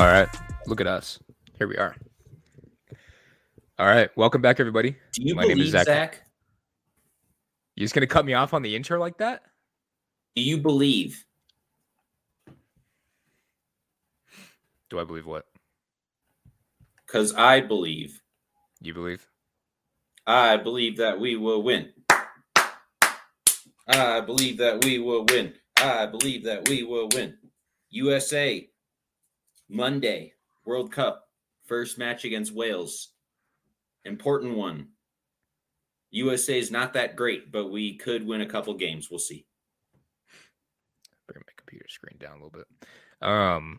All right. Look at us. Here we are. All right. Welcome back, everybody. Do you My name is Zach. Zach? You just gonna cut me off on the intro like that? Do you believe? Do I believe what? Because I believe. You believe? I believe that we will win. I believe that we will win. I believe that we will win. USA, Monday, World Cup, first match against Wales. Important one. USA is not that great, but we could win a couple games. We'll see. Bring my computer screen down a little bit. Um,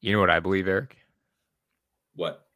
you know what I believe, Eric? What?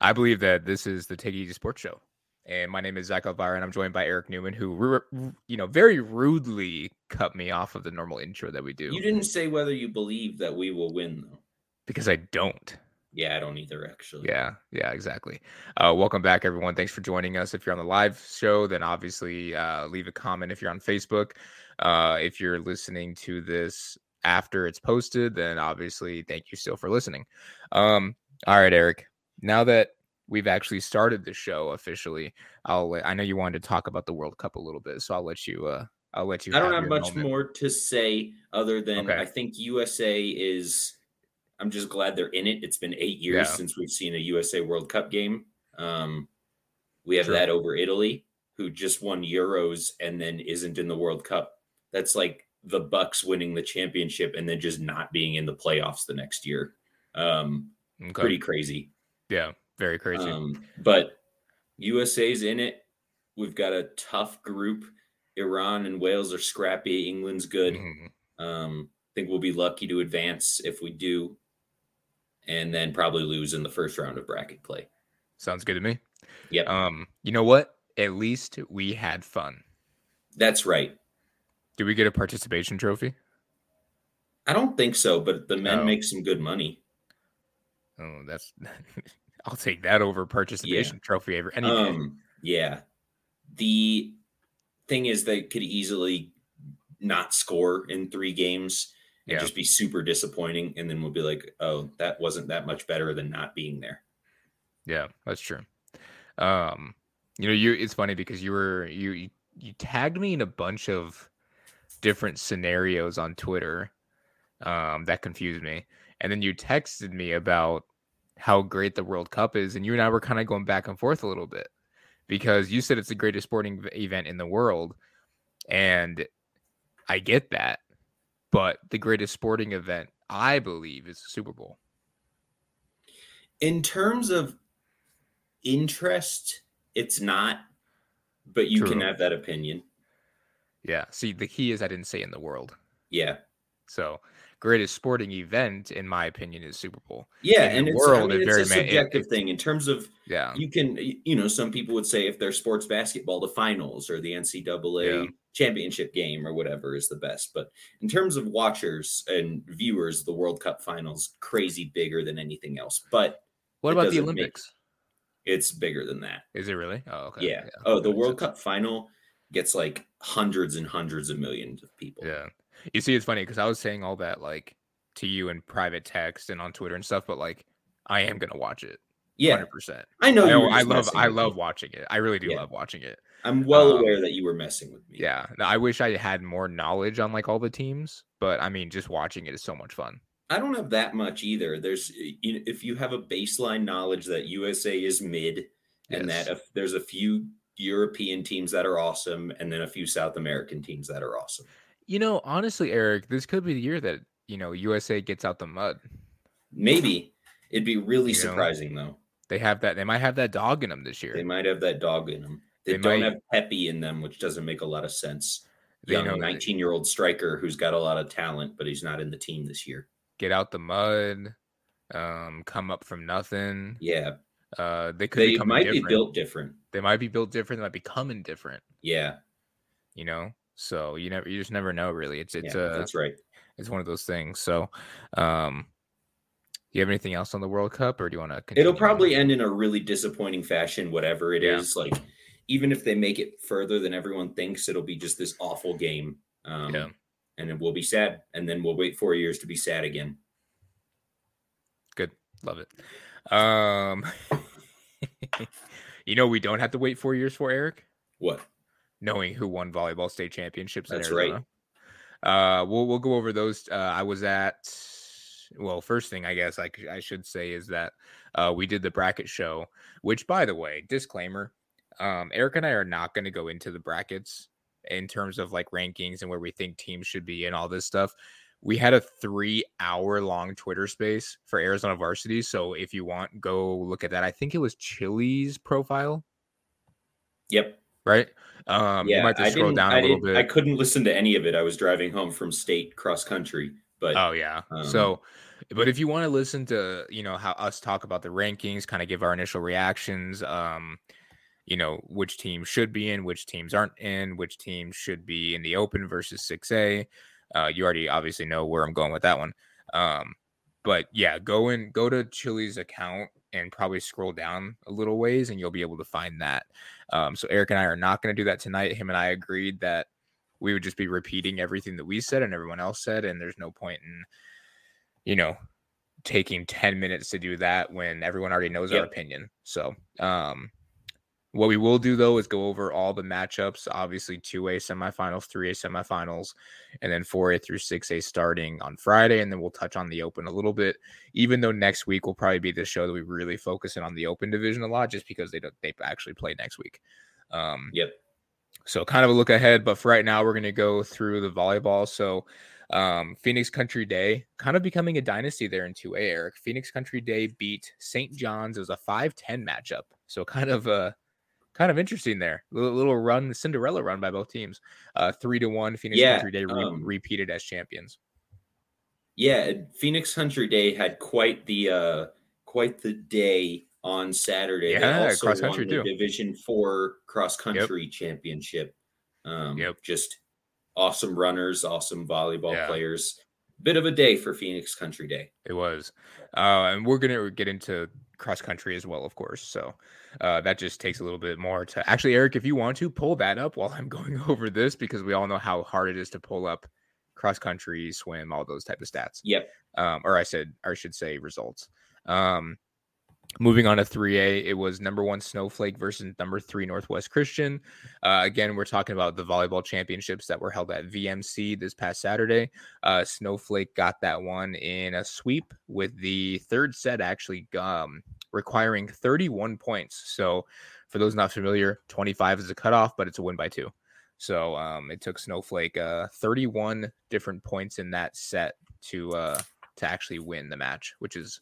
I believe that this is the Take Easy Sports Show, and my name is Zach Elvira, and I'm joined by Eric Newman, who, you know, very rudely cut me off of the normal intro that we do You didn't say whether you believe that we will win, though. because I don't. Yeah, I don't either, actually. Yeah, yeah, exactly. Uh, welcome back, everyone. Thanks for joining us. If you're on the live show, then obviously uh, leave a comment. If you're on Facebook, uh, if you're listening to this after it's posted, then obviously thank you still for listening. Um, all right, Eric. Now that we've actually started the show officially, I'll. Let, I know you wanted to talk about the World Cup a little bit, so I'll let you. Uh, I'll let you. I don't have your much moment. more to say other than Okay. I think USA is. I'm just glad they're in it. It's been eight years Yeah. since we've seen a USA World Cup game. Um, we have that over Italy, who just won Euros and then isn't in the World Cup. That's like the Bucks winning the championship and then just not being in the playoffs the next year. Um, Okay. Pretty crazy. Yeah, very crazy. Um, but USA's in it. We've got a tough group. Iran and Wales are scrappy. England's good. Mhm. Um, I think we'll be lucky to advance if we do, and then probably lose in the first round of bracket play. Sounds good to me. Yep, Um, you know what? At least we had fun. that's right. Do we get a participation trophy? I don't think so, but the men No. make some good money. Oh, that's I'll take that over participation trophy every any. Um, yeah. The thing is, they could easily not score in three games and Yeah. just be super disappointing, and then we'll be like, "Oh, that wasn't that much better than not being there." Yeah, that's true. Um, you know, you it's funny because you were you you, you tagged me in a bunch of different scenarios on Twitter. Um, that confused me. And then you texted me about how great the World Cup is, and you and I were kind of going back and forth a little bit because you said it's the greatest sporting event in the world, and I get that, but the greatest sporting event I believe is the Super Bowl. In terms of interest, it's not, but you can have that opinion. Yeah. See, the key is I didn't say in the world. Yeah, So, greatest sporting event, in my opinion, is Super Bowl. yeah, In and the it's, I world, mean, it it's very a subjective it- thing. In terms of Yeah. you can, you know, some people would say if they're sports basketball, the finals or the NCAA Yeah. championship game or whatever is the best. But in terms of watchers and viewers, the World Cup finals crazy bigger than anything else. But What about the doesn't make- Olympics? it's bigger than that. Is it really? Oh, okay. Yeah. Oh, the World. Cup final gets like hundreds and hundreds of millions of people. Yeah. You see, it's funny because I was saying all that like to you in private text and on Twitter and stuff, but like I am gonna watch it. Yeah, hundred percent. I know. I, you I love I love watching it. I really do Yeah. love watching it. I'm well um, aware that you were messing with me. Yeah. I wish I had more knowledge on like all the teams, but I mean, just watching it is so much fun. I don't have that much either. There's you know, if you have a baseline knowledge that USA is mid and Yes. that if there's a few European teams that are awesome and then a few South American teams that are awesome. You know, honestly, Eric, this could be the year that you know USA gets out the mud. Maybe it'd be really You know, surprising though. They have that. They might have that dog in them this year. They might have that dog in them. They, They don't might- have Pepi in them, which doesn't make a lot of sense. They Young 19 year old striker who's got a lot of talent, but he's not in the team this year. get out the mud, um, come up from nothing. Yeah, Uh, they could they might different. be built different. They might be built different. They might be coming different. Yeah, You know, so you never, you just never know. Really, it's it's yeah, uh, that's right. it's one of those things. So, um, do you have anything else on the World Cup, or do you want to? It'll probably end in a really disappointing fashion, whatever it is. Yeah. Like, even if they make it further than everyone thinks, it'll be just this awful game. Um, Yeah. And it will be sad. And then we'll wait four years to be sad again. Good, love it. Um, you know, we don't have to wait four years for Eric. What? Knowing who won volleyball state championships That's in Arizona. Right. Uh, we'll we'll go over those. Uh, I was at. Well, first thing I guess I, I should say is that uh, we did the bracket show, which, by the way, disclaimer: um, Eric and I are not going to go into the brackets in terms of like rankings and where we think teams should be and all this stuff we had a three hour long Twitter space for Arizona varsity. So if you want, go look at that. I think it was Chili's profile. Yep. Right. Um, yeah, you might just scroll down a I little bit. I couldn't listen to any of it. I was driving home from state cross country. But oh yeah. Um, so, but if you want to listen to you know how us talk about the rankings, kind of give our initial reactions, um, you know which teams should be in, which teams aren't in, which teams should be in the open versus six A. Uh, you already obviously know where I'm going with that one. Um, but yeah, go and go to Chili's account and probably scroll down a little ways and you'll be able to find that. Um, so Eric and I are not going to do that tonight. Him and I agreed that we would just be repeating everything that we said and everyone else said, and there's no point in, you know, taking 10 minutes to do that when everyone already knows yep. our opinion. So, um, what we will do though is go over all the matchups, obviously 2A semifinals, 3A semifinals, and then 4A through 6A starting on Friday. And then we'll touch on the open a little bit, even though next week will probably be the show that we really focus in on the open division a lot, just because they don't they actually play next week. Um, yep. So kind of a look ahead, but for right now, we're gonna go through the volleyball. So um, Phoenix Country Day kind of becoming a dynasty there in 2A, Eric. Phoenix Country Day beat St. John's. It was a 5-10 matchup. So kind of a kind of interesting there. Little, little run, Cinderella run by both teams. Uh, three to one. Phoenix yeah, Country Day re- um, repeated as champions. Yeah, Phoenix Country Day had quite the uh, quite the day on Saturday. Yeah, they also cross country won the too. Division Four cross country yep. championship. Um, yep. Just awesome runners, awesome volleyball yeah. players. Bit of a day for Phoenix Country Day. It was, uh, and we're gonna get into cross country as well, of course. So uh, that just takes a little bit more to actually, Eric, if you want to pull that up while I'm going over this, because we all know how hard it is to pull up cross country, swim, all those type of stats. Yep. Um, or I said, or I should say results. Um, Moving on to 3A, it was number one Snowflake versus number three Northwest Christian. Uh, again, we're talking about the volleyball championships that were held at VMC this past Saturday. Uh, Snowflake got that one in a sweep with the third set actually um, requiring 31 points. So, for those not familiar, 25 is a cutoff, but it's a win by two. So, um, it took Snowflake uh, 31 different points in that set to uh, to actually win the match, which is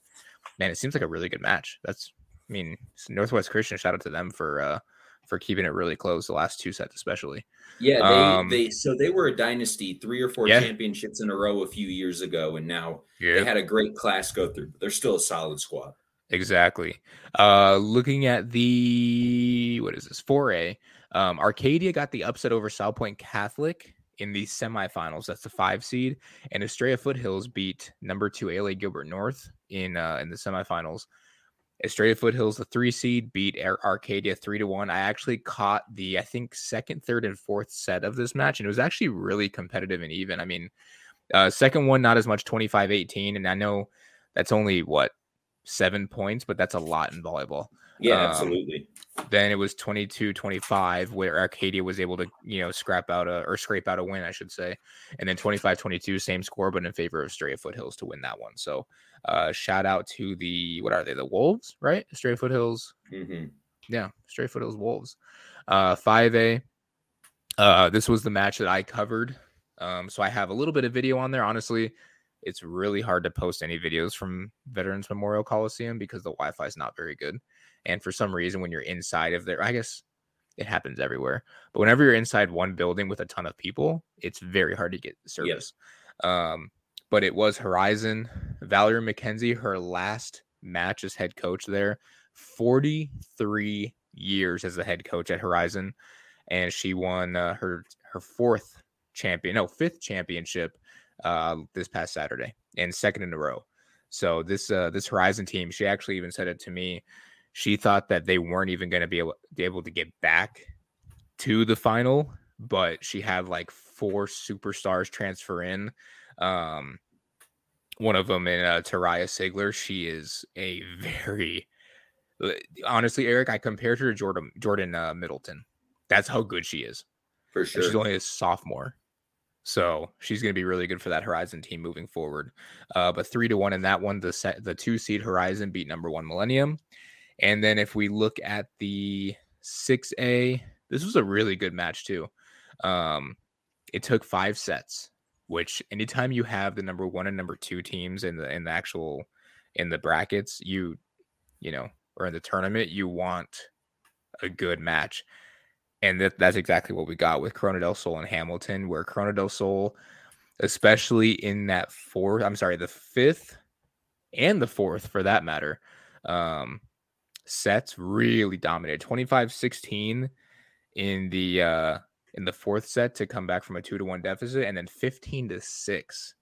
man, it seems like a really good match. That's, I mean, Northwest Christian. Shout out to them for uh for keeping it really close the last two sets, especially. Yeah, they, um, they so they were a dynasty, three or four yeah. championships in a row a few years ago, and now yeah. they had a great class go through. But they're still a solid squad. Exactly. Uh looking at the what is this 4A? Um, Arcadia got the upset over Salpointe Catholic in the semifinals. That's the five seed, and Estrella Foothills beat number two LA Gilbert North in uh, in the semifinals. Estrella Foothills, the three seed, beat Arcadia three to one. I actually caught the I think second, third, and fourth set of this match, and it was actually really competitive and even. I mean, uh, second one not as much 25-18, and I know that's only what seven points, but that's a lot in volleyball. Yeah, um, absolutely. Then it was 22-25 where Arcadia was able to, you know, scrap out a or scrape out a win, I should say. And then 25-22, same score, but in favor of Estrella Foothills to win that one. So uh shout out to the what are they, the Wolves, right? Estrella Foothills. Mm-hmm. Yeah, Estrella Foothills Wolves. Uh 5A. Uh this was the match that I covered. Um, so I have a little bit of video on there. Honestly, it's really hard to post any videos from Veterans Memorial Coliseum because the Wi-Fi is not very good. And for some reason, when you're inside of there, I guess it happens everywhere. But whenever you're inside one building with a ton of people, it's very hard to get service. Yes. Um, but it was Horizon. Valerie McKenzie, her last match as head coach there, 43 years as the head coach at Horizon. And she won uh, her her fourth champion, no, fifth championship uh, this past Saturday and second in a row. So this uh, this Horizon team, she actually even said it to me she thought that they weren't even going to be able, be able to get back to the final, but she had like four superstars transfer in. Um, one of them in uh, Taraya Sigler. She is a very honestly, Eric. I compared her to Jordan Jordan uh, Middleton. That's how good she is. For sure. And she's only a sophomore. So she's going to be really good for that Horizon team moving forward. Uh, but three to one in that one, the set, the two seed Horizon beat number one Millennium. And then if we look at the 6A, this was a really good match too. Um, it took five sets, which anytime you have the number one and number two teams in the in the actual in the brackets, you you know, or in the tournament, you want a good match and that, that's exactly what we got with Corona del Sol and Hamilton, where Corona del Sol, especially in that fourth, I'm sorry, the fifth and the fourth for that matter, um, sets really dominated 25 16 in the uh in the fourth set to come back from a two to one deficit and then 15 to 6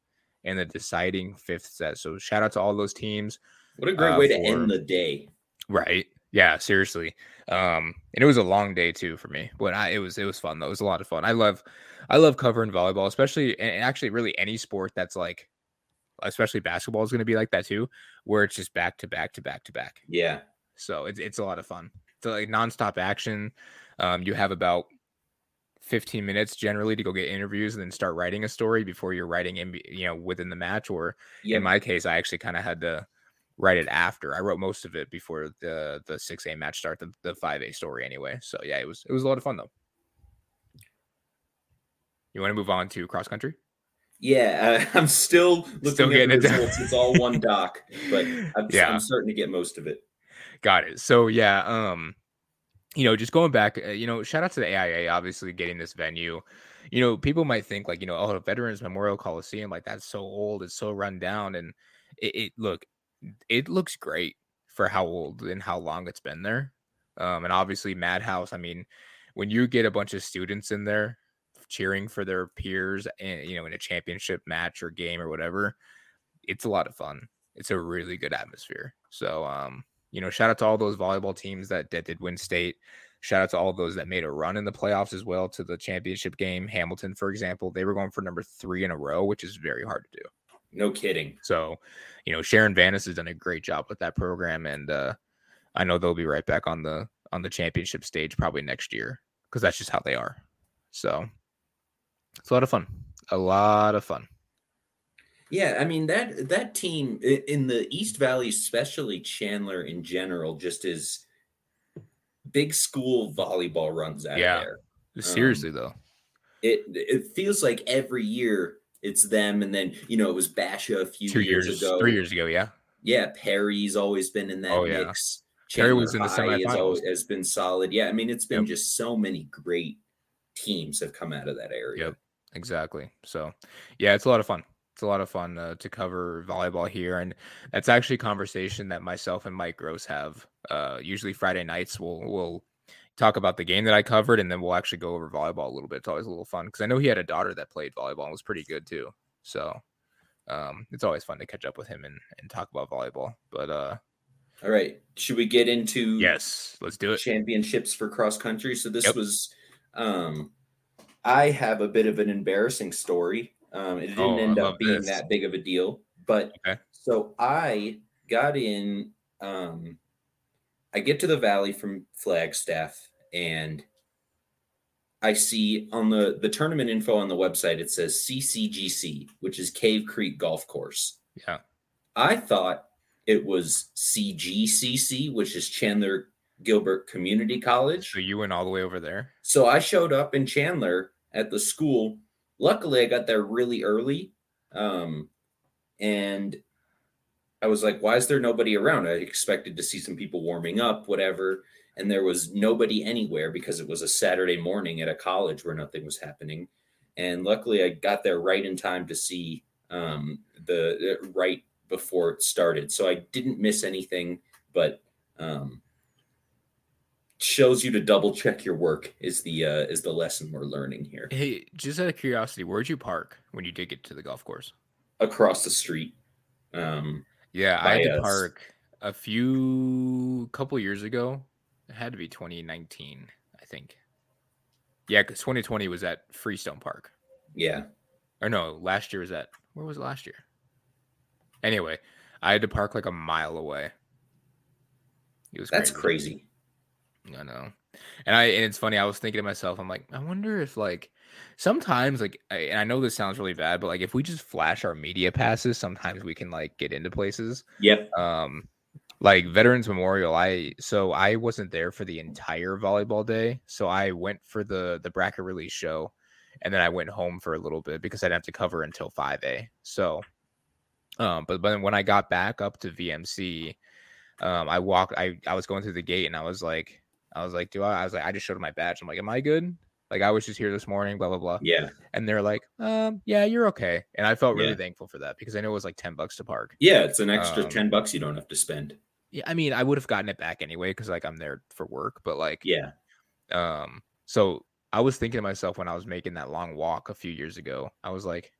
in the deciding fifth set so shout out to all those teams what a great uh, way to end the day right yeah, seriously. Um, and it was a long day too for me, but I, it was it was fun though. It was a lot of fun. I love I love covering volleyball, especially and actually really any sport that's like, especially basketball is going to be like that too, where it's just back to back to back to back. Yeah. So it's it's a lot of fun. So like nonstop action. Um, you have about 15 minutes generally to go get interviews and then start writing a story before you're writing in you know within the match or yep. in my case i actually kind of had to write it after. I wrote most of it before the the six A match start, the the five A story anyway. So yeah, it was it was a lot of fun though. You want to move on to cross country? Yeah, uh, I'm still looking still at results. It it's all one doc, but I'm, yeah. I'm starting to get most of it. Got it. So yeah, um, you know, just going back, uh, you know, shout out to the AIA, obviously getting this venue. You know, people might think like, you know, oh, Veterans Memorial Coliseum, like that's so old, it's so run down, and it, it look, it looks great for how old and how long it's been there. Um, and obviously, Madhouse. I mean, when you get a bunch of students in there cheering for their peers, and eh, you know, in a championship match or game or whatever, it's a lot of fun. It's a really good atmosphere. So, um, you know, shout out to all those volleyball teams that, that did win state. Shout out to all those that made a run in the playoffs as well to the championship game. Hamilton, for example, they were going for number three in a row, which is very hard to do. No kidding. So, you know, Sharon Vanis has done a great job with that program, and uh, I know they'll be right back on the on the championship stage probably next year because that's just how they are. So, it's a lot of fun. A lot of fun. Yeah, I mean that that team in the East Valley, especially Chandler in general, just is big school volleyball runs out yeah. there. Seriously um, though, it it feels like every year it's them, and then you know it was Basha a few years, years, ago, three years ago, yeah. Yeah, Perry's always been in that oh, mix. Yeah. Perry was in the semifinals. Has, has been solid. Yeah, I mean it's been yep. just so many great teams have come out of that area. Yep, exactly. So, yeah, it's a lot of fun. It's a lot of fun uh, to cover volleyball here, and that's actually a conversation that myself and Mike Gross have. Uh, usually Friday nights, we'll we'll talk about the game that I covered, and then we'll actually go over volleyball a little bit. It's always a little fun because I know he had a daughter that played volleyball and was pretty good too. So um, it's always fun to catch up with him and, and talk about volleyball. But uh, all right, should we get into yes, let's do it. Championships for cross country. So this yep. was, um, I have a bit of an embarrassing story. Um, it didn't oh, end up being this. that big of a deal, but okay. so I got in. Um, I get to the valley from Flagstaff and I see on the the tournament info on the website it says CCGC, which is Cave Creek Golf Course. Yeah. I thought it was CGCC, which is Chandler Gilbert Community College. So you went all the way over there. So I showed up in Chandler at the school. Luckily, I got there really early. Um, and I was like, why is there nobody around? I expected to see some people warming up, whatever. And there was nobody anywhere because it was a Saturday morning at a college where nothing was happening. And luckily, I got there right in time to see um, the uh, right before it started. So I didn't miss anything, but um, shows you to double check your work is the uh, is the lesson we're learning here. Hey, just out of curiosity, where'd you park when you did get to the golf course? Across the street. Um, yeah, I had to park a few couple years ago. It had to be 2019, I think. Yeah, because 2020 was at Freestone Park. Yeah. Or no, last year was at where was it last year? Anyway, I had to park like a mile away. It was that's crazy. crazy. I know, and I and it's funny. I was thinking to myself, I'm like, I wonder if like sometimes like I, and I know this sounds really bad, but like if we just flash our media passes, sometimes we can like get into places. Yep. Um, like Veterans Memorial, I so I wasn't there for the entire volleyball day, so I went for the the bracket release show, and then I went home for a little bit because I'd have to cover until five a. So, um, but but when I got back up to VMC, um, I walked. I I was going through the gate, and I was like, I was like, do I? I was like, I just showed my badge. I'm like, am I good? Like I was just here this morning, blah blah blah. Yeah. And they're like, um, yeah, you're okay. And I felt really yeah. thankful for that because I know it was like ten bucks to park. Yeah, it's an extra um, ten bucks you don't have to spend. Yeah, I mean, I would have gotten it back anyway because like I'm there for work, but like, yeah. Um, so I was thinking to myself when I was making that long walk a few years ago, I was like,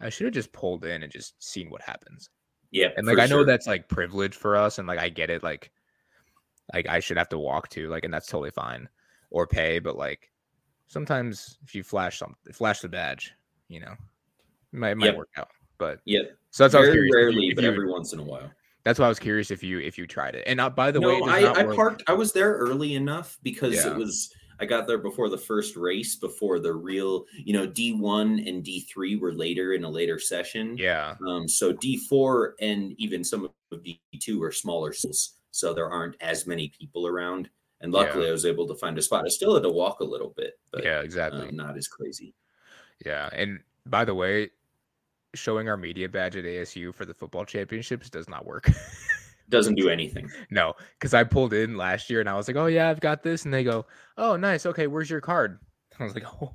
I should have just pulled in and just seen what happens. Yeah, and like I know sure. that's like privilege for us, and like I get it, like, like I should have to walk to, like, and that's totally fine, or pay, but like sometimes if you flash something, flash the badge, you know, it might, it might yep. work out. But yeah, so that's very rarely, but every once in a while. That's why I was curious if you if you tried it. And not by the no, way, I, I parked. I was there early enough because yeah. it was. I got there before the first race, before the real, you know, D one and D three were later in a later session. Yeah. Um. So D four and even some of D two are smaller, so there aren't as many people around. And luckily, yeah. I was able to find a spot. I still had to walk a little bit, but yeah, exactly, uh, not as crazy. Yeah, and by the way, showing our media badge at ASU for the football championships does not work. Doesn't do anything. No, because I pulled in last year and I was like, "Oh yeah, I've got this," and they go, "Oh nice, okay, where's your card?" I was like, "Oh,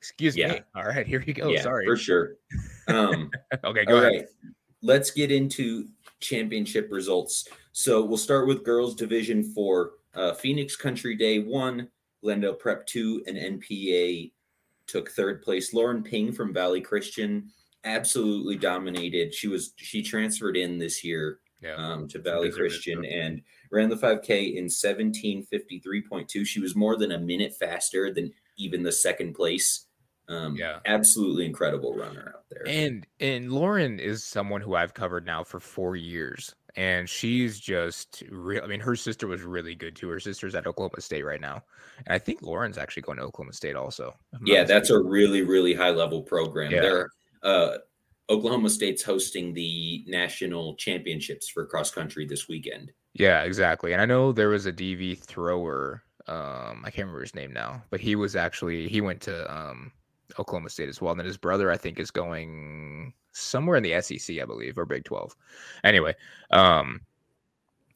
excuse yeah. me. All right, here you go. Yeah, Sorry, for sure." Um, okay, go ahead. Right. Let's get into championship results. So we'll start with girls division four. Uh, Phoenix Country Day one, Glendale Prep two, and NPA took third place. Lauren Ping from Valley Christian absolutely dominated. She was she transferred in this year yeah. um, to Valley Christian and ran the 5K in 1753.2. She was more than a minute faster than even the second place. Um, yeah, absolutely incredible runner out there. And and Lauren is someone who I've covered now for four years, and she's just real. I mean, her sister was really good too. Her sister's at Oklahoma State right now, and I think Lauren's actually going to Oklahoma State also. Yeah, that's a really really high level program. Yeah. They're uh, Oklahoma State's hosting the national championships for cross country this weekend. Yeah, exactly. And I know there was a DV thrower. Um, I can't remember his name now, but he was actually he went to um, Oklahoma State as well. And then his brother, I think, is going somewhere in the SEC, I believe, or Big Twelve. Anyway, um,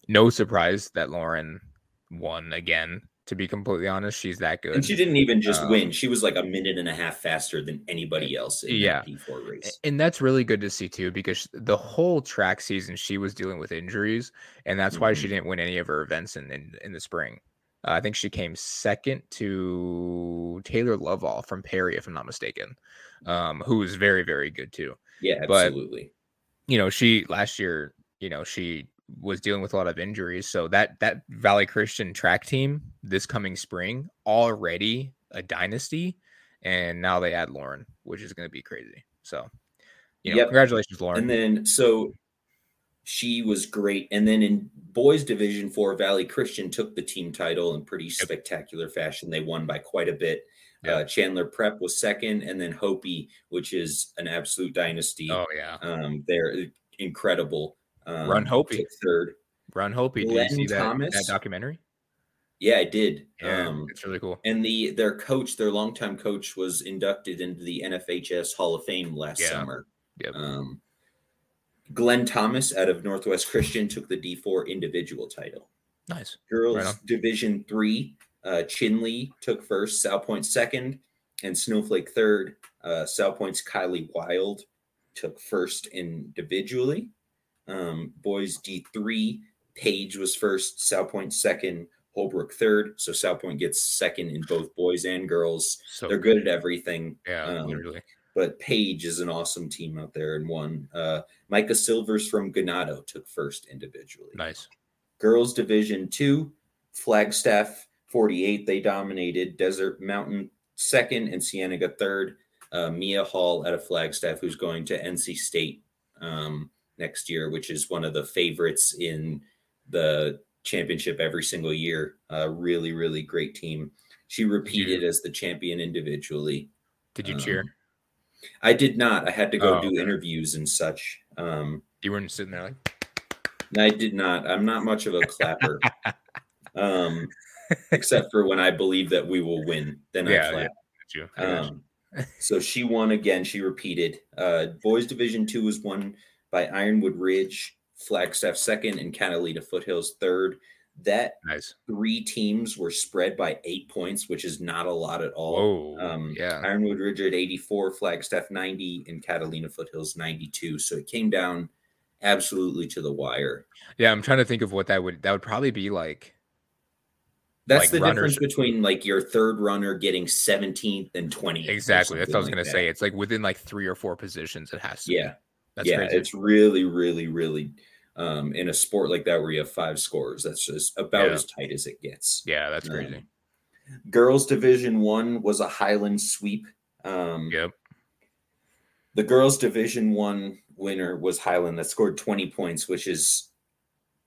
no surprise that Lauren won again to be completely honest. She's that good. And she didn't even just um, win. She was like a minute and a half faster than anybody else in yeah. the P4 race. And that's really good to see too, because the whole track season she was dealing with injuries, and that's mm-hmm. why she mm-hmm. didn't win any of her events in in, in the spring. Uh, I think she came second to Taylor Lovall from Perry, if I'm not mistaken, um, who was very, very good too. Yeah, absolutely. But, you know, she last year, you know, she was dealing with a lot of injuries. So that that Valley Christian track team this coming spring already a dynasty, and now they add Lauren, which is going to be crazy. So, you know, yep. congratulations, Lauren. And then so she was great. And then in boys division four, Valley Christian took the team title in pretty spectacular fashion. They won by quite a bit. Uh, Chandler Prep was second, and then Hopi, which is an absolute dynasty. Oh yeah, um, they're incredible. Um, Run Hopi third. Run Hopi. Did you see that, Thomas, that documentary? Yeah, I did. Yeah, um, it's really cool. And the their coach, their longtime coach, was inducted into the NFHS Hall of Fame last yeah. summer. Yep. Um, Glenn Thomas out of Northwest Christian took the D4 individual title. Nice. Girls right Division Three, uh, Chinle took first, Salpointe second, and Snowflake third. Uh, Salpointe's Kylie Wild took first individually. Um, boys D3, Page was first, Salpointe second, Holbrook third. So Salpointe gets second in both boys and girls. So They're good at everything. Yeah, um, literally. But Page is an awesome team out there and won. Uh, Micah Silvers from Ganado took first individually. Nice. Girls Division two, Flagstaff 48. They dominated. Desert Mountain second and Cienega third. Uh, Mia Hall out of Flagstaff, who's going to NC State. Um, next year, which is one of the favorites in the championship every single year. A really, really great team. She repeated as the champion individually. Did you cheer? I did not. I had to go Oh, do okay. interviews and such. Um, You weren't sitting there like, I did not. I'm not much of a clapper. um, except for when I believe that we will win, then Yeah, I clap. "Got you. I got you." Um, so she won again. She repeated. Uh, boys Division Two was won by Ironwood Ridge, Flagstaff second, and Catalina Foothills third. That nice. three teams were spread by eight points, which is not a lot at all. Whoa. Um, yeah. Ironwood Ridge at 84, Flagstaff 90, and Catalina Foothills 92. So it came down absolutely to the wire. Yeah. I'm trying to think of what that would, that would probably be like. That's Like the runners- difference between like your third runner getting 17th and 20th. Exactly. That's what I was like to say. It's like within like three or four positions, it has to. be. Yeah. That's yeah, crazy. it's really, really, really um, in a sport like that where you have five scores. That's just about Yeah. as tight as it gets. yeah. That's crazy. Um, girls Division One was a Highland sweep. Um, yep. The girls Division One winner was Highland that scored 20 points, which is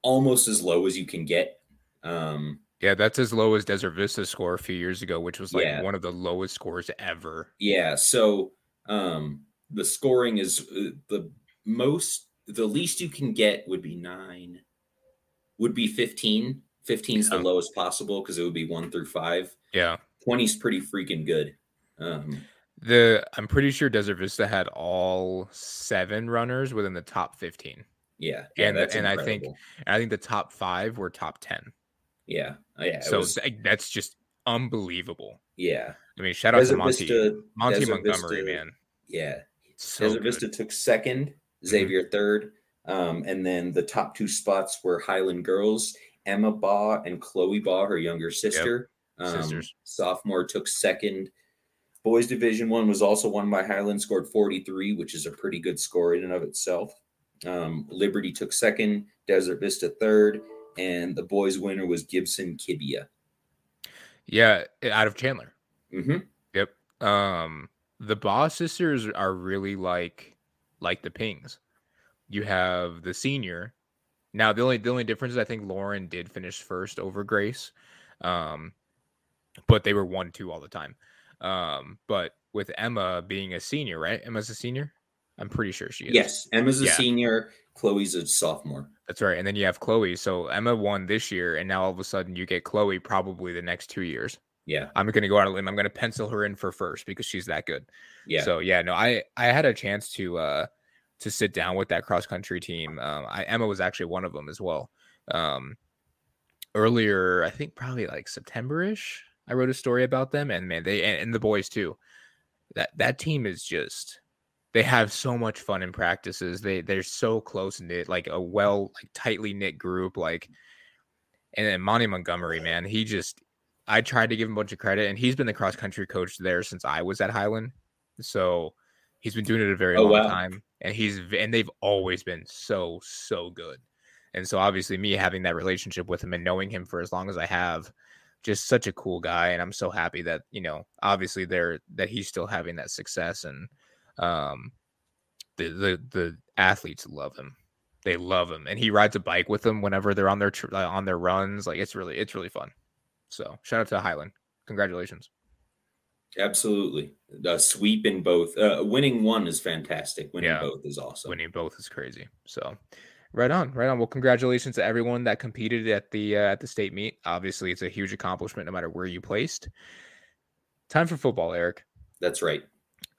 almost as low as you can get. Um, Yeah. That's as low as Desert Vista score a few years ago, which was like Yeah. one of the lowest scores ever. yeah, so um, the scoring is uh, the most, the least you can get would be nine, would be 15. 15 is the lowest possible because it would be one through five. Yeah. 20 is pretty freaking good. Um, The I'm pretty sure Desert Vista had all seven runners within the top 15. yeah, yeah, And- and I think- I think the top five were top 10. yeah, uh, yeah, so was- that's just unbelievable. yeah, I mean, shout out to Monty. Vista- Monty Desert Montgomery, Vista- man. yeah. So Desert good. Vista took second, Xavier third, um, and then the top two spots were Highland girls, Emma Baugh and Chloe Baugh, her younger sister. Um, Sisters. Sophomore took second. Boys Division One was also won by Highland, scored 43, which is a pretty good score in and of itself. Um, Liberty took second, Desert Vista third, and the boys' winner was Gibson Kibia. Yeah, eh, out of Chandler. hmm Yep. Um, the Boss sisters are really like like the Pings. You have the senior. Now the only the only difference is I think Lauren did finish first over Grace. Um, but they were one two all the time. Um, but with Emma being a senior, right? Emma's a senior. I'm pretty sure she is. Yes, Emma's a Yeah. senior, Chloe's a sophomore. That's right. And then you have Chloe. So Emma won this year, and now all of a sudden you get Chloe probably the next two years. Yeah, I'm gonna go out on a limb. I'm gonna pencil her in for first because she's that good. yeah. So yeah, no, I I had a chance to uh to sit down with that cross country team. Um, I Emma was actually one of them as well. Um, earlier, I think probably like September-ish, I wrote a story about them, and man, they and, and the boys too. That that team is just they have so much fun in practices. They they're so close knit, like a well like tightly knit group. Like, and then Monty Montgomery, man, he just I tried to give him a bunch of credit, and he's been the cross country coach there since I was at Highland. So he's been doing it a very Oh, long wow. time, and he's and they've always been so so good. And so obviously me having that relationship with him and knowing him for as long as I have, just such a cool guy, and I'm so happy that you know obviously there that he's still having that success and um the the the athletes love him. They love him, and he rides a bike with them whenever they're on their tr- uh, on their runs. Like it's really it's really fun. So shout out to Highland. Congratulations. Absolutely. A sweep in both. Uh, winning one is fantastic. Winning Yeah. both is awesome. Winning both is crazy. So right on, right on. Well, congratulations to everyone that competed at the uh, at the state meet. Obviously, it's a huge accomplishment no matter where you placed. Time for football, Eric. That's right.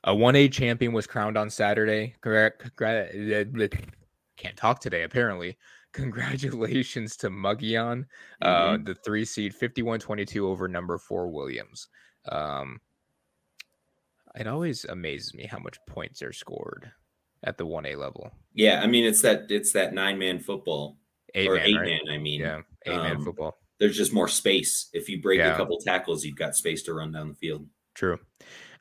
A 1A champion was crowned on Saturday. Correct. Can't talk today, apparently. Congratulations to Mogollon, uh, Mhm. the three seed 51 22 over number four Williams. Um, it always amazes me how much points are scored at the 1A level. yeah, I mean it's that it's that nine man football Eight or man, eight right? man. I mean, Yeah, eight man um, football. there's just more space. If you break Yeah. a couple tackles, you've got space to run down the field. True.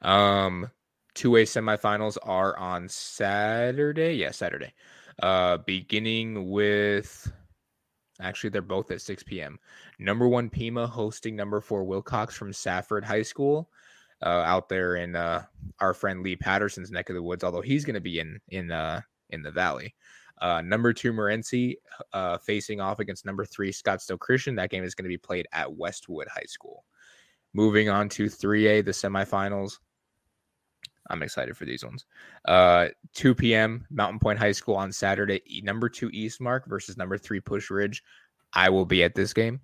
Um, two way semifinals are on Saturday. Yeah, Saturday. Uh, beginning with actually, they're both at 6 p.m. Number one Pima hosting number four Willcox from Safford High School. Uh, out there in uh, our friend Lee Patterson's neck of the woods, although he's going to be in in uh, in the valley. Uh, number two, Morenci uh, facing off against number three, Scottsdale Christian. That game is going to be played at Westwood High School. Moving on to 3A, the semifinals. I'm excited for these ones. Uh, 2 p.m. Mountain Pointe High School on Saturday. Number two Eastmark versus number three Pusch Ridge. I will be at this game,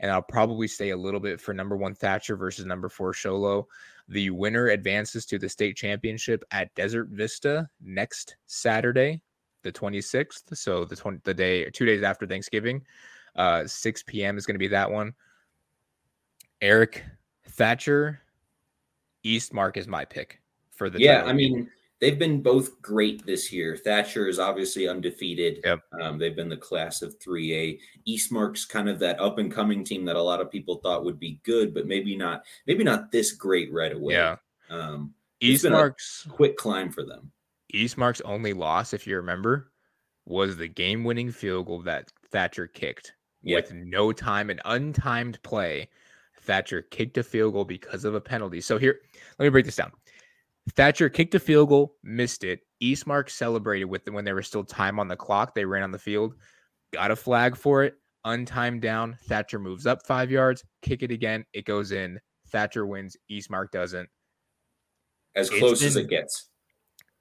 and I'll probably stay a little bit for number one Thatcher versus number four Show Low. The winner advances to the state championship at Desert Vista next Saturday, the 26th. So the 20, the day, two days after Thanksgiving, uh, 6 p.m. is going to be that one. Eric Thatcher, Eastmark is my pick for the. Yeah, title. I mean they've been both great this year. Thatcher is obviously undefeated. Yep. Um, they've been the class of 3A. Eastmark's kind of that up and coming team that a lot of people thought would be good, but maybe not. Maybe not this great right away. yeah, Um, it's been a- Eastmark's quick climb for them. Eastmark's only loss, if you remember, was the game-winning field goal that Thatcher kicked Yeah. with no time and untimed play. Thatcher kicked a field goal because of a penalty. So here, let me break this down. Thatcher kicked a field goal, missed it. Eastmark celebrated with them when there was still time on the clock. They ran on the field, got a flag for it, untimed down. Thatcher moves up five yards, kick it again, it goes in. Thatcher wins. Eastmark doesn't. As It's close as it gets.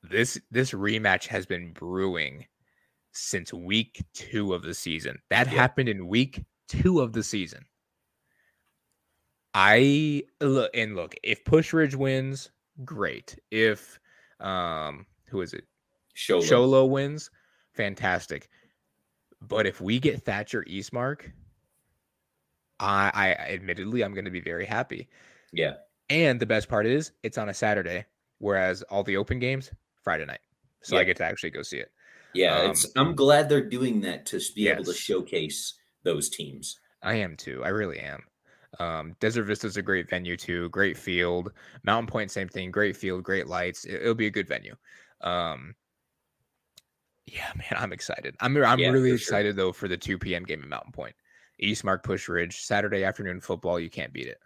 this this rematch has been brewing since week two of the season. That Yeah. happened in week two of the season. I look and look if Pusch Ridge wins, great. If um who is it? Show Sholo wins, fantastic. But if we get Thatcher Eastmark, I, I admittedly I'm going to be very happy. Yeah. And the best part is it's on a Saturday, whereas all the open games Friday night. So I get to actually go see it. Yeah, Um, it's I'm glad they're doing that to be able to showcase those teams. I am too. I really am. Um, Desert Vista is a great venue too. Great field. Mountain Pointe, same thing. Great field. Great lights. It, will be a good venue. Um, yeah, man, I'm excited. I'm I'm Yeah, really for sure. excited though for the 2 p.m. game at Mountain Pointe. Eastmark Pusch Ridge Saturday afternoon football. You can't beat it,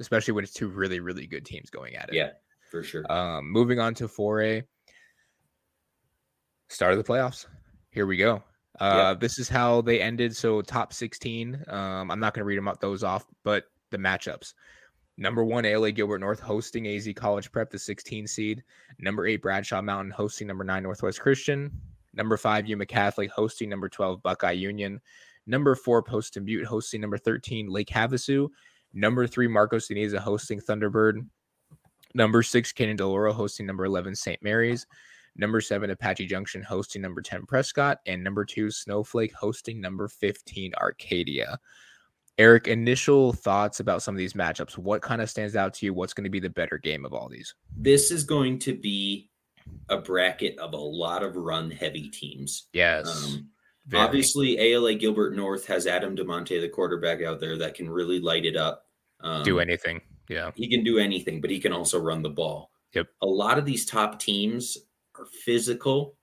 especially when it's two really really good teams going at it. Yeah, for sure. Um, moving on to 4A, start of the playoffs. Here we go. Uh, This is how they ended. So top 16. Um, I'm not going to read them out those off, but the matchups. Number one, ALA Gilbert North hosting AZ College Prep, the 16 seed. Number eight, Bradshaw Mountain hosting number nine, Northwest Christian. Number five, Yuma Catholic hosting number 12, Buckeye Union. Number four, Poston Butte hosting number 13, Lake Havasu. Number three, Marcos de Niza hosting Thunderbird. Number six, Canyon Del Oro hosting number 11, St. Mary's. Number seven, Apache Junction hosting number 10, Prescott. And number two, Snowflake hosting number 15, Arcadia. Eric, initial thoughts about some of these matchups. What kind of stands out to you? What's going to be the better game of all these? This is going to be a bracket of a lot of run heavy teams. Yes. Um, obviously, ALA Gilbert North has Adam DeMonte, the quarterback out there, that can really light it up. Um, do anything. Yeah. He can do anything, but he can also run the ball. Yep. A lot of these top teams are physical,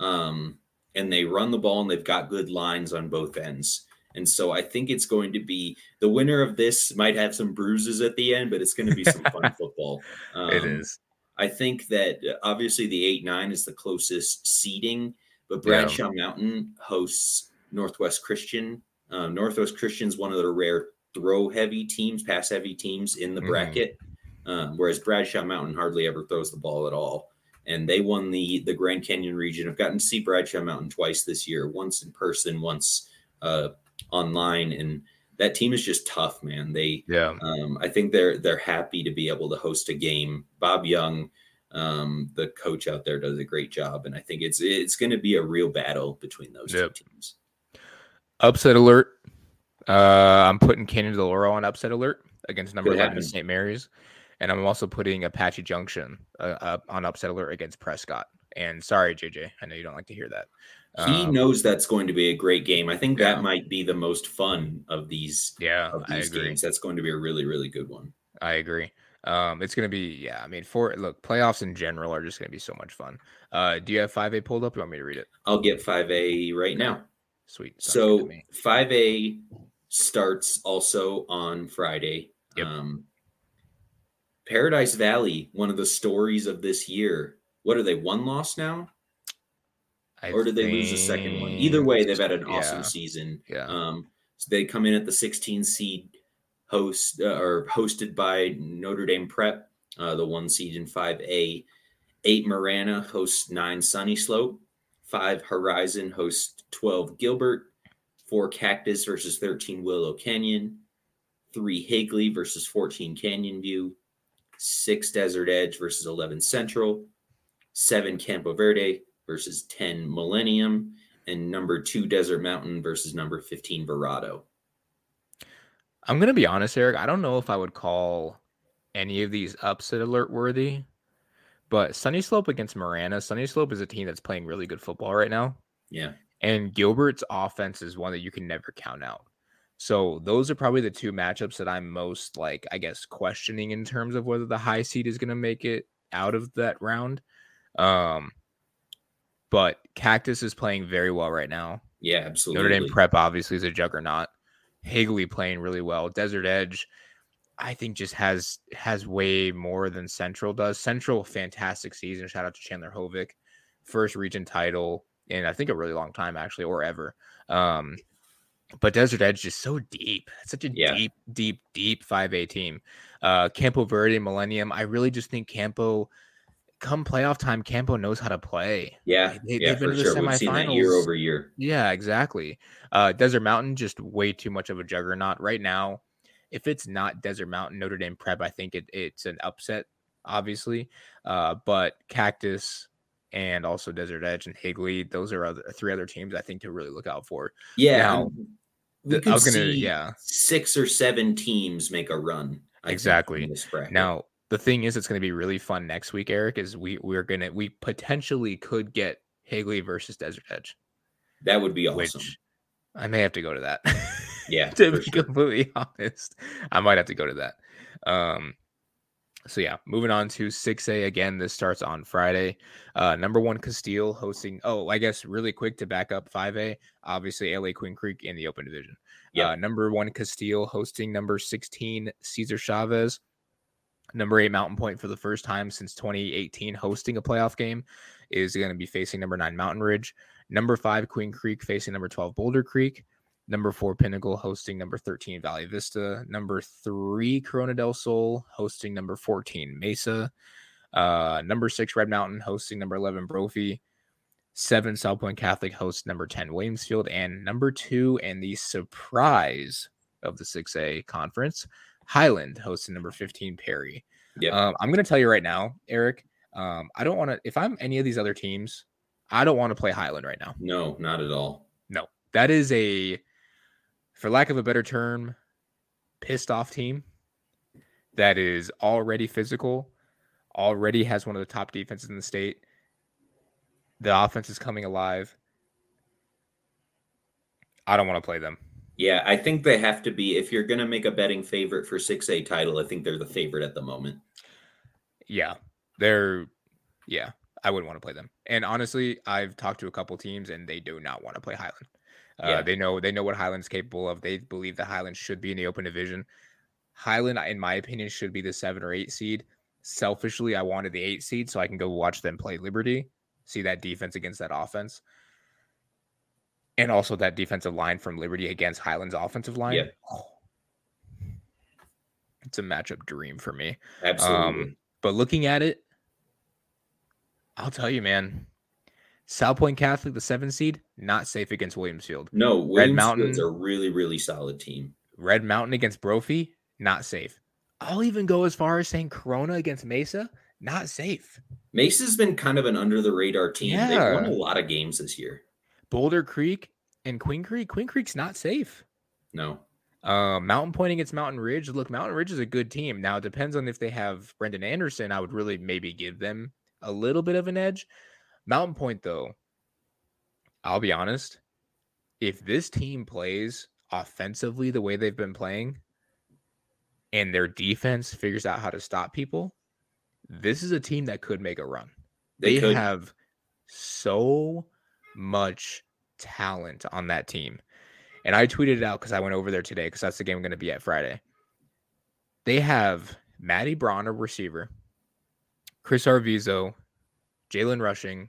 um, and they run the ball and they've got good lines on both ends. And so I think it's going to be the winner of this might have some bruises at the end, but it's going to be some fun football. Um, it is. I think that uh, obviously the eight nine is the closest seeding, but Yeah. Bradshaw Mountain hosts Northwest Christian. Um, Northwest Christian's one of the rare throw heavy teams, pass heavy teams in the Mhm. bracket, um, whereas Bradshaw Mountain hardly ever throws the ball at all. And they won the the Grand Canyon region. I've gotten to see Bradshaw Mountain twice this year, once in person, once uh, online, and that team is just tough, man. They Yeah. um, I think they're they're happy to be able to host a game. Bob Young, um, the coach out there, does a great job, and I think it's it's going to be a real battle between those Yep. two teams. Upset alert. Uh, I'm putting Canyon Del Oro on upset alert against number Could 11 happen. St. Mary's. And I'm also putting Apache Junction uh, uh, on upset alert against Prescott. And sorry, JJ, I know you don't like to hear that. He Um, knows that's going to be a great game. I think yeah. that might be the most fun of these Yeah, of I these agree. games. That's going to be a really really good one. I agree. Um, it's gonna be yeah. I mean, for look, playoffs in general are just gonna be so much fun. Uh, do you have five A pulled up? You want me to read it? I'll get five A right now. Sweet. sounds So five A starts also on Friday. Yep. Um, Paradise Valley, one of the stories of this year. What are they? One loss now. I or did they lose the second one? Either way, they've had an awesome yeah, season. Yeah. Um, so they come in at the 16 seed, host uh, or hosted by Notre Dame Prep, uh, the one seed in 5A. Eight Marana hosts nine Sunnyslope. Five Horizon hosts 12 Gilbert. Four Cactus versus 13 Willow Canyon. Three Higley versus 14 Canyon View. Six Desert Edge versus 11 Central. Seven Campo Verde versus 10 Millennium. And number two Desert Mountain versus number 15 Verrado. I'm gonna be honest, Eric. I don't know if I would call any of these upset alert worthy, but Sunnyslope against Marana. Sunnyslope is a team that's playing really good football right now, Yeah. and Gilbert's offense is one that you can never count out. So those are probably the two matchups that I'm most like, I guess, questioning in terms of whether the high seed is gonna make it out of that round. Um, but Cactus is playing very well right now. Yeah, absolutely. Notre Dame Prep obviously is a juggernaut. Higley playing really well. Desert Edge, I think, just has has way more than Central does. Central, fantastic season. Shout out to Chandler Hovick, first region title in I think a really long time actually, or ever. Um, but Desert Edge is so deep. It's such a Yeah. deep, deep, deep five A team. Uh, Campo Verde, Millennium. I really just think Campo. Come playoff time, Campo knows how to play. Yeah, They- yeah, they've been to the sure. That year over year. Yeah, exactly. Uh, Desert Mountain just way too much of a juggernaut right now. If it's not Desert Mountain, Notre Dame Prep, I think it, it's an upset, obviously. Uh, but Cactus and also Desert Edge and Higley, those are other, three other teams I think to really look out for. Yeah, Now, we could I was gonna, see yeah. six or seven teams make a run. I Exactly. bracket. Now the thing is, it's going to be really fun next week. Eric is we we're gonna we potentially could get Higley versus Desert Edge, that would be awesome. I may have to go to that. Yeah, to be sure. completely honest. I might have to go to that. Um, so yeah, moving on to 6A again. This starts on Friday. Uh, number one Casteel hosting. Oh, I guess really quick to back up 5A. Obviously, LA Queen Creek in the open division. Yeah. Uh, number one Casteel hosting number 16 Cesar Chavez. Number eight Mountain Pointe for the first time since 2018 hosting a playoff game is going to be facing number nine Mountain Ridge. Number five Queen Creek facing number 12 Boulder Creek. Number four, Pinnacle hosting number 13, Valley Vista. Number three, Corona del Sol hosting number 14, Mesa. Uh, number six, Red Mountain hosting number 11, Brophy. Seven, Salpointe Catholic hosts number 10, Williams Field. And number two, and the surprise of the 6A conference, Highland hosting number 15, Perry. Yep. Um, I'm going to tell you right now, Eric, um, I don't want to, if I'm any of these other teams, I don't want to play Highland right now. no, not at all. No, that is a, for lack of a better term, pissed off team that is already physical, already has one of the top defenses in the state. The offense is coming alive. I don't want to play them. Yeah, I think they have to be. If you're going to make a betting favorite for 6A title, I think they're the favorite at the moment. Yeah, they're, yeah, I wouldn't want to play them. And honestly, I've talked to a couple teams and they do not want to play Highland. Uh, Yeah. They know they know what Highland's capable of. They believe that Highland should be in the open division. Highland, in my opinion, should be the seven or eight seed. Selfishly, I wanted the eight seed so I can go watch them play Liberty, see that defense against that offense, and also that defensive line from Liberty against Highland's offensive line. Yeah. Oh. It's a matchup dream for me. Absolutely. But looking at it, I'll tell you, man. Salpointe Catholic, the seven seed, not safe against Williams Field. no, Red Williams Field's Mountain- a really, really solid team. Red Mountain against Brophy, not safe. I'll even go as far as saying Corona against Mesa, not safe. Mesa's been kind of an under the radar team. Yeah. They've won a lot of games this year. Boulder Creek and Queen Creek, Queen Creek's not safe. No. Uh, Mountain Pointe against Mountain Ridge. Look, Mountain Ridge is a good team. Now it depends on if they have Brendan Anderson. I would really maybe give them a little bit of an edge. Mountain Pointe, though, I'll be honest. If this team plays offensively the way they've been playing, and their defense figures out how to stop people, this is a team that could make a run. They, They, have so much talent on that team. And I tweeted it out because I went over there today because that's the game I'm going to be at Friday. They have Matty Braun, a receiver, Chris Arvizo, Jalen Rushing,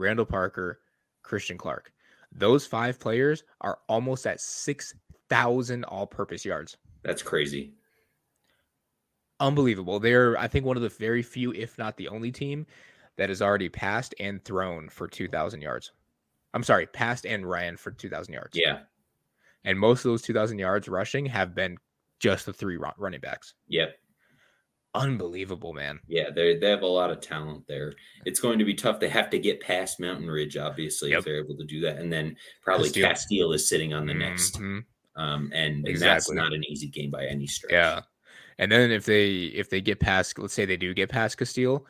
Randall Parker, Christian Clark. Those five players are almost at 6,000 all purpose yards. That's crazy. Unbelievable. They're, I think, one of the very few, if not the only team that has already passed and thrown for 2,000 yards. I'm sorry, passed and ran for 2,000 yards. Yeah. And most of those 2,000 yards rushing have been just the three running backs. Yep. Unbelievable, man. Yeah, they they have a lot of talent there. It's going to be tough. They have to get past Mountain Ridge, obviously, Yep. if they're able to do that. And then probably Casteel. Casteel, is sitting on the next. Mhm. Um, and, and that's not an easy game by any stretch. Yeah. And then if they if they get past, let's say they do get past Casteel,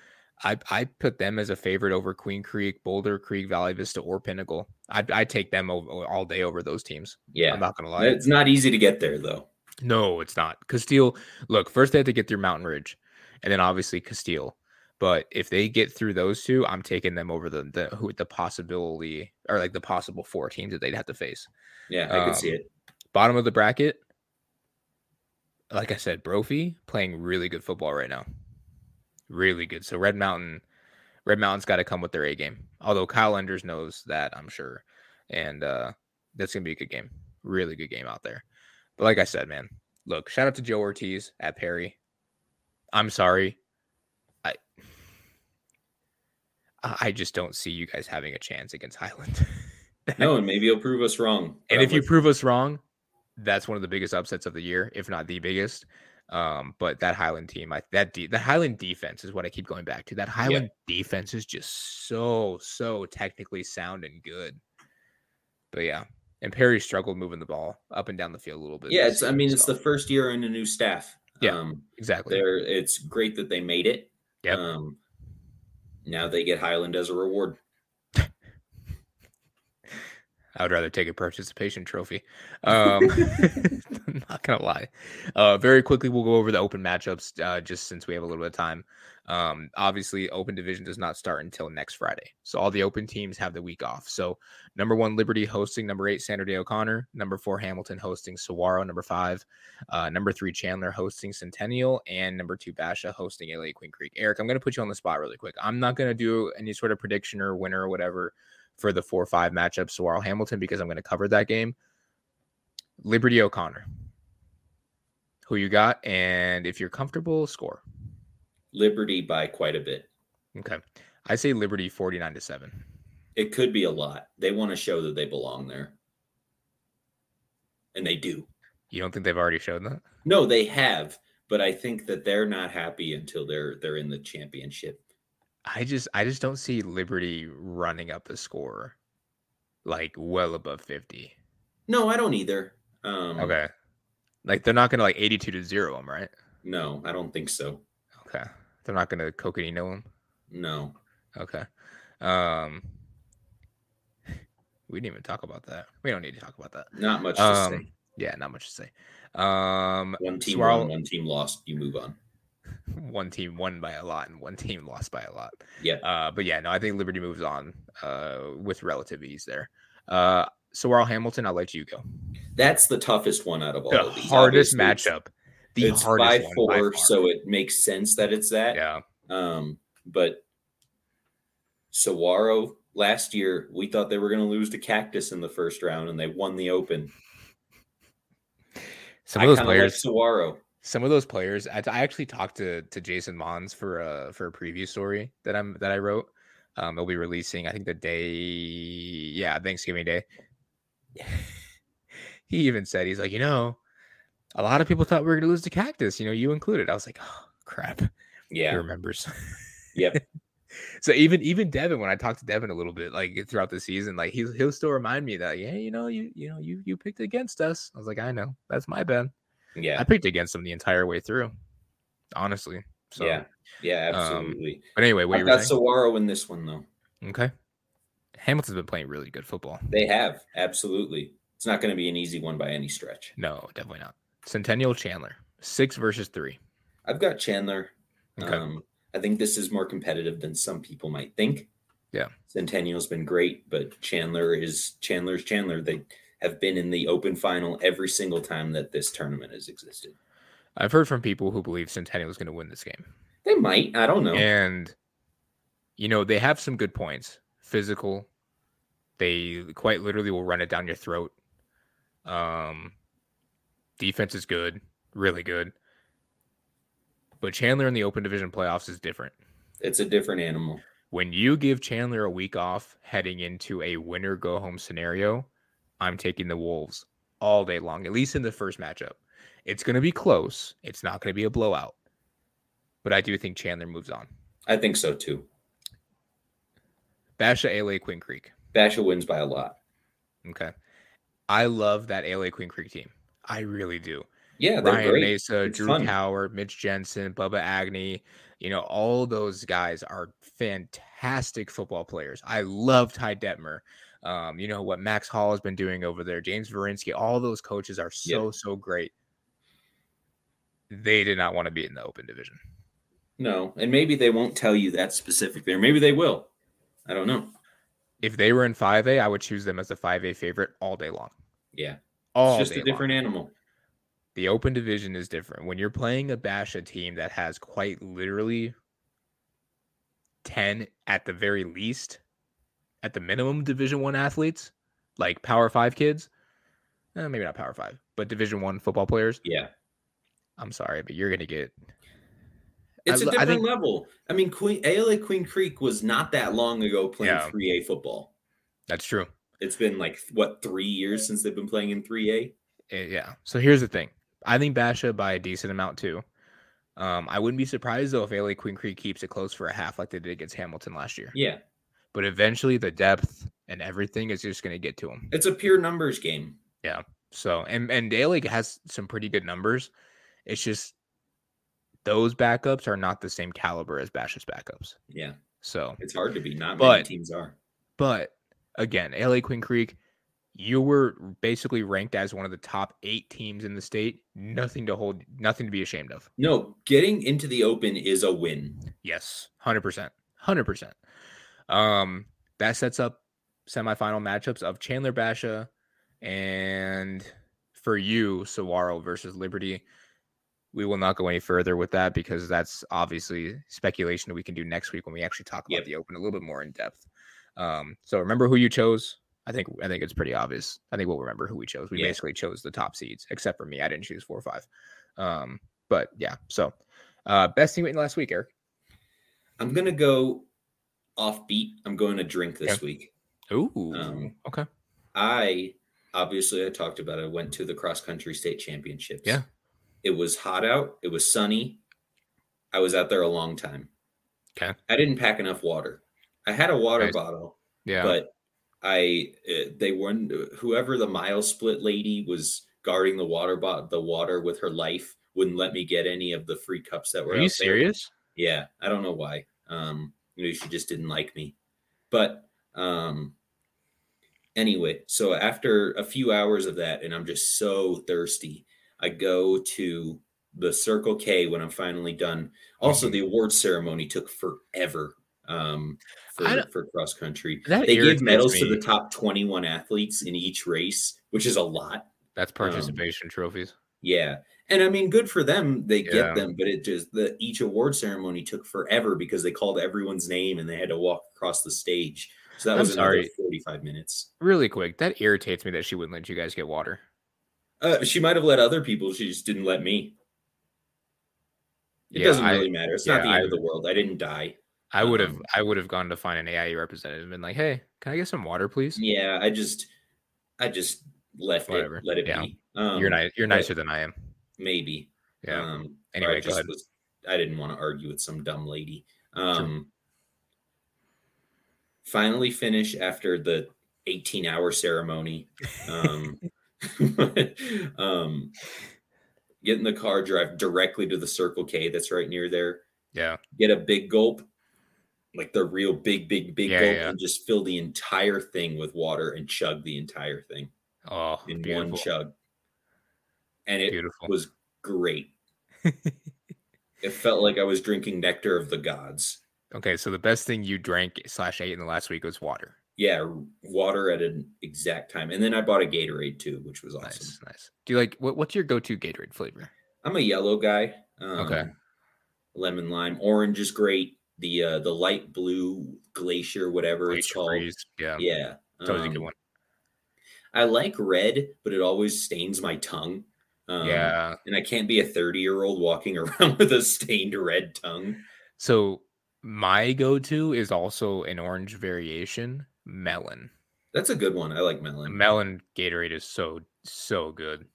I I put them as a favorite over Queen Creek, Boulder Creek, Valley Vista, or Pinnacle. I'd I take them over, all day over those teams. Yeah. I'm not gonna lie. It's not easy to get there though. No, it's not. Casteel, look, first they have to get through Mountain Ridge, and then obviously Casteel. But if they get through those two, I'm taking them over the the who the possibility or like the possible four teams that they'd have to face. Yeah, I could see Um, it. Bottom of the bracket, like I said, Brophy playing really good football right now. Really good. So Red Mountain, Red Mountain's got to come with their A game. Although Kyle Enders knows that, I'm sure. And uh that's gonna be a good game. Really good game out there. But like I said, man, look, shout out to Joe Ortiz at Perry. I'm sorry. I I just don't see you guys having a chance against Highland. No, and maybe you'll prove us wrong. And if you prove us wrong, that's one of the biggest upsets of the year, if not the biggest. Um, but that Highland team, I that de- the Highland defense is what I keep going back to. That Highland defense is just so so technically sound and good. But yeah, and Perry struggled moving the ball up and down the field a little bit. yeah, it's I mean it's the first year in a new staff. Yeah. Um exactly. there it's great that they made it. Yeah. Um now they get Highland as a reward. I would rather take a participation trophy. Um, I'm not gonna lie. Uh, very quickly, we'll go over the open matchups uh, just since we have a little bit of time. Um, obviously, open division does not start until next Friday, so all the open teams have the week off. So, number one, Liberty hosting number eight, Sandra Day O'Connor. Number four, Hamilton hosting Saguaro. Number five, uh, number three, Chandler hosting Centennial, and number two, Basha hosting LA Queen Creek. Eric, I'm gonna put you on the spot really quick. I'm not gonna do any sort of prediction or winner or whatever for the four or five matchup Saguaro Hamilton because I'm going to cover that game. Liberty O'Connor. Who you got? And if you're comfortable, score. Liberty by quite a bit. Okay. I say Liberty 49 to 7. It could be a lot. They want to show that they belong there. And they do. You don't think they've already showed that? No, they have, but I think that they're not happy until they're they're in the championship. I just I just don't see Liberty running up the score like well above 50. No, I don't either. Um Okay. Like they're not going to like 82 to 0 them, right? No, I don't think so. Okay. They're not going to cocaine them. No. Okay. Um we didn't even talk about that. We don't need to talk about that. Not much to Um, say. Yeah, not much to say. Um, One team Swirl- won, one team lost. You move on. One team won by a lot and one team lost by a lot. Yeah. Uh, but yeah, no, I think Liberty moves on uh, with relative ease there. Uh, Saguaro Hamilton, I'll let you go. That's the toughest one out of all The of these. hardest Obviously, matchup. The It's hardest five one four, so it makes sense that it's that. yeah, Um, but Saguaro last year, we thought they were going to lose to Cactus in the first round, and they won the Open. some of those of like players, Saguaro. Some of those players. I, I actually talked to to Jason Mohns for a for a preview story that I'm that I wrote. Um, it'll be releasing, I think, the day, yeah, Thanksgiving Day. he even said he's like, you know, a lot of people thought we were going to lose to Cactus. You know, you included. I was like, oh crap. Yeah he remembers. Yep. so even even Devin, when I talked to Devin a little bit, like throughout the season, like he'll he'll still remind me that, yeah, you know, you you know, you you picked against us. I was like, I know, that's my bad. Yeah. I picked against them the entire way through, honestly. So, yeah. Yeah. um, Absolutely. but anyway, what I've got saying? Saguaro in this one, though. okay. Hamilton's been playing really good football. They have. Absolutely. It's not going to be an easy one by any stretch. No, definitely not. Centennial Chandler, six versus three. I've got Chandler. Okay. Um, I think this is more competitive than some people might think. Yeah. Centennial's been great, but Chandler is Chandler's Chandler. They have been in the open final every single time that this tournament has existed. I've heard from people who believe Centennial is going to win this game. They might. I don't know. And you know, they have some good points. Physical, They quite literally will run it down your throat. Um, defense is good, really good. But Chandler in the open division playoffs is different. It's a different animal. When you give Chandler a week off heading into a winner go home scenario, I'm taking the Wolves all day long, at least in the first matchup. It's going to be close. It's not going to be a blowout. But I do think Chandler moves on. I think so too. Basha LA Queen Creek. Basha wins by a lot. Okay. I love that LA Queen Creek team. I really do. Yeah, they're Ryan great. Mesa, It's Drew fun. Mitch Jensen, Bubba Agni, you know, all those guys are fantastic football players. I love Ty Detmer. Um, you know what Max Hall has been doing over there, James Varinsky, all those coaches are so, so great. They did not want to be in the open division. No, and maybe they won't tell you that specifically, or maybe they will. I don't know. If they were in 5A, I would choose them as a 5A favorite all day long. Yeah, All it's just a different long. animal. The open division is different. When you're playing a Basha team that has quite literally 10 at the very least, at the minimum Division 1 athletes, like Power 5 kids, eh, maybe not Power 5, but Division 1 football players, Yeah, I'm sorry, but you're going to get it's I- a I different think- level. I mean, Queen ALA Queen Creek was not that long ago playing Yeah. 3A football. That's true. It's been like what three years since they've been playing in 3A. Eh, yeah. So here's the thing. I think Basha by a decent amount too. Um, I wouldn't be surprised though if LA Queen Creek keeps it close for a half like they did against Hamilton last year. Yeah, But eventually the depth and everything is just going to get to them. it's a pure numbers game. Yeah. So and and Daly has some pretty good numbers. It's just those backups are not the same caliber as Bash's backups. Yeah, So, it's hard to be. Not many teams are. but again, LA Queen Creek, you were basically ranked as one of the top eight teams in the state. Nothing to hold, nothing to be ashamed of. No, getting into the open is a win. Yes, hundred percent, hundred percent. Um, that sets up semifinal matchups of Chandler Basha and for you, Saguaro versus Liberty. We will not go any further with that because that's obviously speculation that we can do next week when we actually talk about Yep. the open a little bit more in depth. Um, so remember who you chose. I think I think it's pretty obvious. I think we'll remember who we chose. We Yeah. basically chose the top seeds, except for me. I didn't choose four or five. Um, but yeah. So uh best team in last week, Eric. I'm gonna go offbeat. I'm going to drink this Okay. week. Ooh. Um, okay. I obviously I talked about it. I went to the cross country state championships. Yeah. It was hot out. It was sunny. I was out there a long time. Okay. I didn't pack enough water. I had a water Nice. bottle, Yeah. but I uh, they weren't whoever the mile split lady was guarding the water bot the water with her life wouldn't let me get any of the free cups that were Are you out there. serious? Yeah, I don't know why. Um, maybe she just didn't like me. But um anyway, so after a few hours of that, and I'm just so thirsty, I go to the Circle K when I'm finally done. Also, Mhm. the award ceremony took forever. Um for, for cross country. They give medals to the top 21 athletes in each race, which is a lot. That's participation trophies. Yeah. And I mean, good for them. They Yeah. get them, but it just the each award ceremony took forever because they called everyone's name and they had to walk across the stage. So that I'm was another 45 minutes. Really quick, that irritates me that she wouldn't let you guys get water. Uh, she might have let other people, she just didn't let me. It Yeah, doesn't I- really matter. It's not the end I- of the world. I didn't die. I would have Um, I would have gone to find an AIA representative and been like, hey, can I get some water, please? Yeah, I just I just left Whatever. it, let it Yeah. be. Um, you're nice you're but nicer than I am. Maybe. Yeah. Um, Anyway, I just was I didn't want to argue with some dumb lady. Um finally finish after the 18 hour ceremony. Um, um get in the car, drive directly to the Circle K that's right near there, yeah. get a big gulp, like the real big, big, big Yeah, gulp, yeah. and just fill the entire thing with water and chug the entire thing Oh, in beautiful. one chug. And it Beautiful. was great. it felt like I was drinking nectar of the gods. okay, so the best thing you drank slash ate in the last week was water. Yeah, water at an exact time. And then I bought a Gatorade too, which was awesome. Nice, nice. Do you like what, what's your go-to Gatorade flavor? I'm a yellow guy. Um, Okay. Lemon lime, orange is great. The uh, the light blue glacier, whatever it's called. Freeze, Yeah. Yeah. It's always a good Um, one. I like red, but it always stains my tongue. Um, yeah. And I can't be a 30 year old walking around with a stained red tongue. So my go-to is also an orange variation, melon. That's a good one. I like melon. Melon Gatorade is so so good.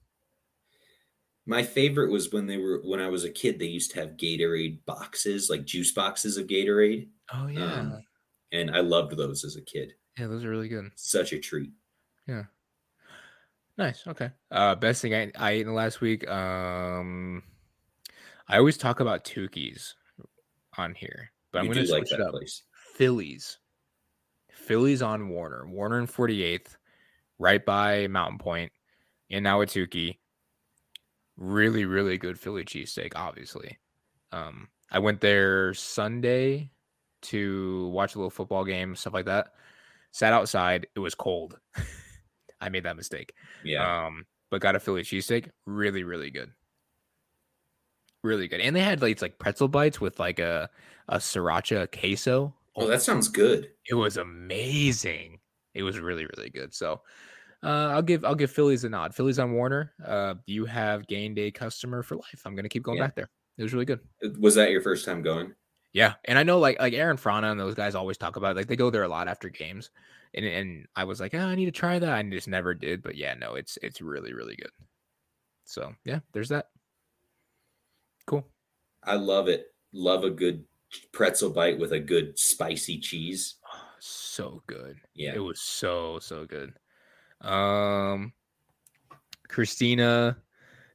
My favorite was when they were when I was a kid. They used to have Gatorade boxes, like juice boxes of Gatorade, Oh yeah. Um, and I loved those as a kid. yeah, those are really good. Such a treat. Nice. Okay. Uh best thing I, I ate in the last week. Um I always talk about Tukey's on here, but I'm gonna do like switch it that up. place. Phillies. Phillies on Warner. Warner and 48th, right by Mountain Pointe in Ahwatukee. Really, really good Philly cheesesteak, obviously. Um, I went there Sunday to watch a little football game, stuff like that. Sat outside. It was cold. I made that mistake. Yeah. Um, but got a Philly cheesesteak. Really, really good. Really good. And they had like it's like pretzel bites with like a a sriracha queso. oh, that sounds good. It was amazing. It was really, really good. So uh, I'll give I'll give Phillies a nod. Phillies on Warner. Uh, you have game day customer for life. I'm gonna keep going Yeah. back there. It was really good. Was that your first time going? Yeah, and I know like like Aaron Frana and those guys always talk about it. like they go there a lot after games, and and I was like, oh, I need to try that. I just never did, but yeah, no, it's it's really really good. So yeah, there's that. Cool. I love it. Love a good pretzel bite with a good spicy cheese. So good. Yeah. It was so so good. Um Christina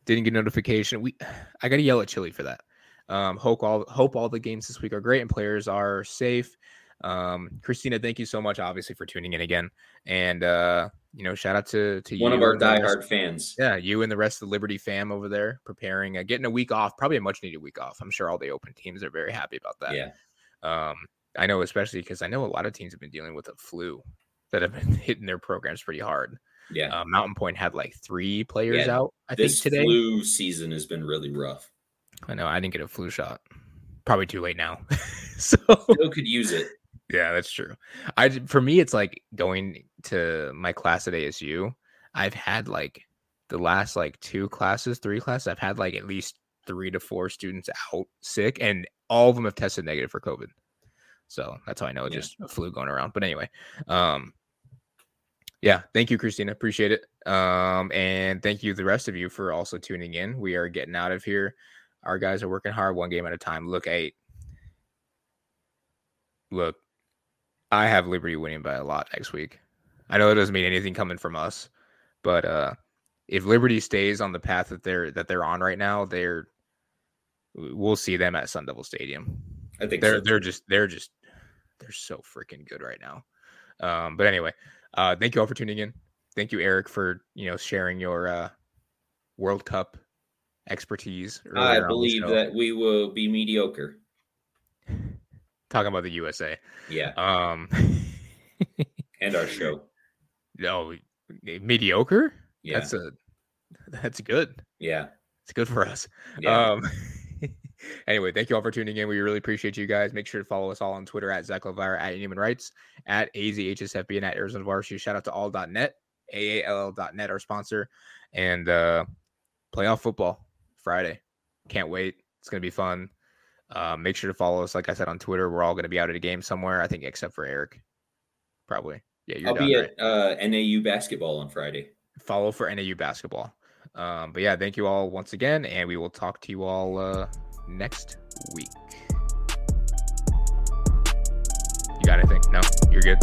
didn't get notification. We I gotta yell at Chili for that. Um hope all hope all the games this week are great and players are safe. Um Christina, thank you so much obviously for tuning in again. And uh you know, shout out to to One you of our diehard fans. yeah, you and the rest of the Liberty fam over there preparing, uh, getting a week off, probably a much needed week off. I'm sure all the open teams are very happy about that. Yeah. Um, I know, especially because I know a lot of teams have been dealing with a flu that have been hitting their programs pretty hard. Yeah. Uh, Mountain Pointe had like three players Yeah, out, I think, this today. flu season has been really rough. I know, I didn't get a flu shot. Probably too late now. so, Still could use it. yeah, that's true. I for me, it's like going to my class at ASU. I've had like the last like two classes, three classes. I've had like at least three to four students out sick, and all of them have tested negative for COVID. So that's how I know it's Yeah. just a flu going around. But anyway, um, yeah, thank you, Christina. Appreciate it. Um, and thank you, the rest of you, for also tuning in. We are getting out of here. Our guys are working hard, one game at a time. Look, eight. Look, I have Liberty winning by a lot next week. I know it doesn't mean anything coming from us, but uh if Liberty stays on the path that they're that they're on right now, they're we'll see them at Sun Devil Stadium. I think They're so. they're just they're just they're so freaking good right now. Um, but anyway, uh, thank you all for tuning in. Thank you, Eric, for you know sharing your uh, World Cup expertise. I earlier on the believe that we will be mediocre. talking about the USA. Yeah. Um, And our show. no, mediocre. Yeah. That's a that's good. yeah. It's good for us. Yeah. Um, anyway, thank you all for tuning in. We really appreciate you guys. Make sure to follow us all on Twitter at Zach Levire, at Human Rights, at AZHSFB, and at Arizona Varsity. Shout out to all.net, AALL.net, our sponsor, and uh, playoff football Friday. Can't wait. It's going to be fun. Uh, make sure to follow us, like I said, on Twitter. We're all going to be out at a game somewhere, I think, except for Eric. Probably. Yeah, you're I'll done, be right? at uh, NAU basketball on Friday. follow for NAU basketball. Um, but yeah, thank you all once again, and we will talk to you all uh, next week. You got anything? No, you're good.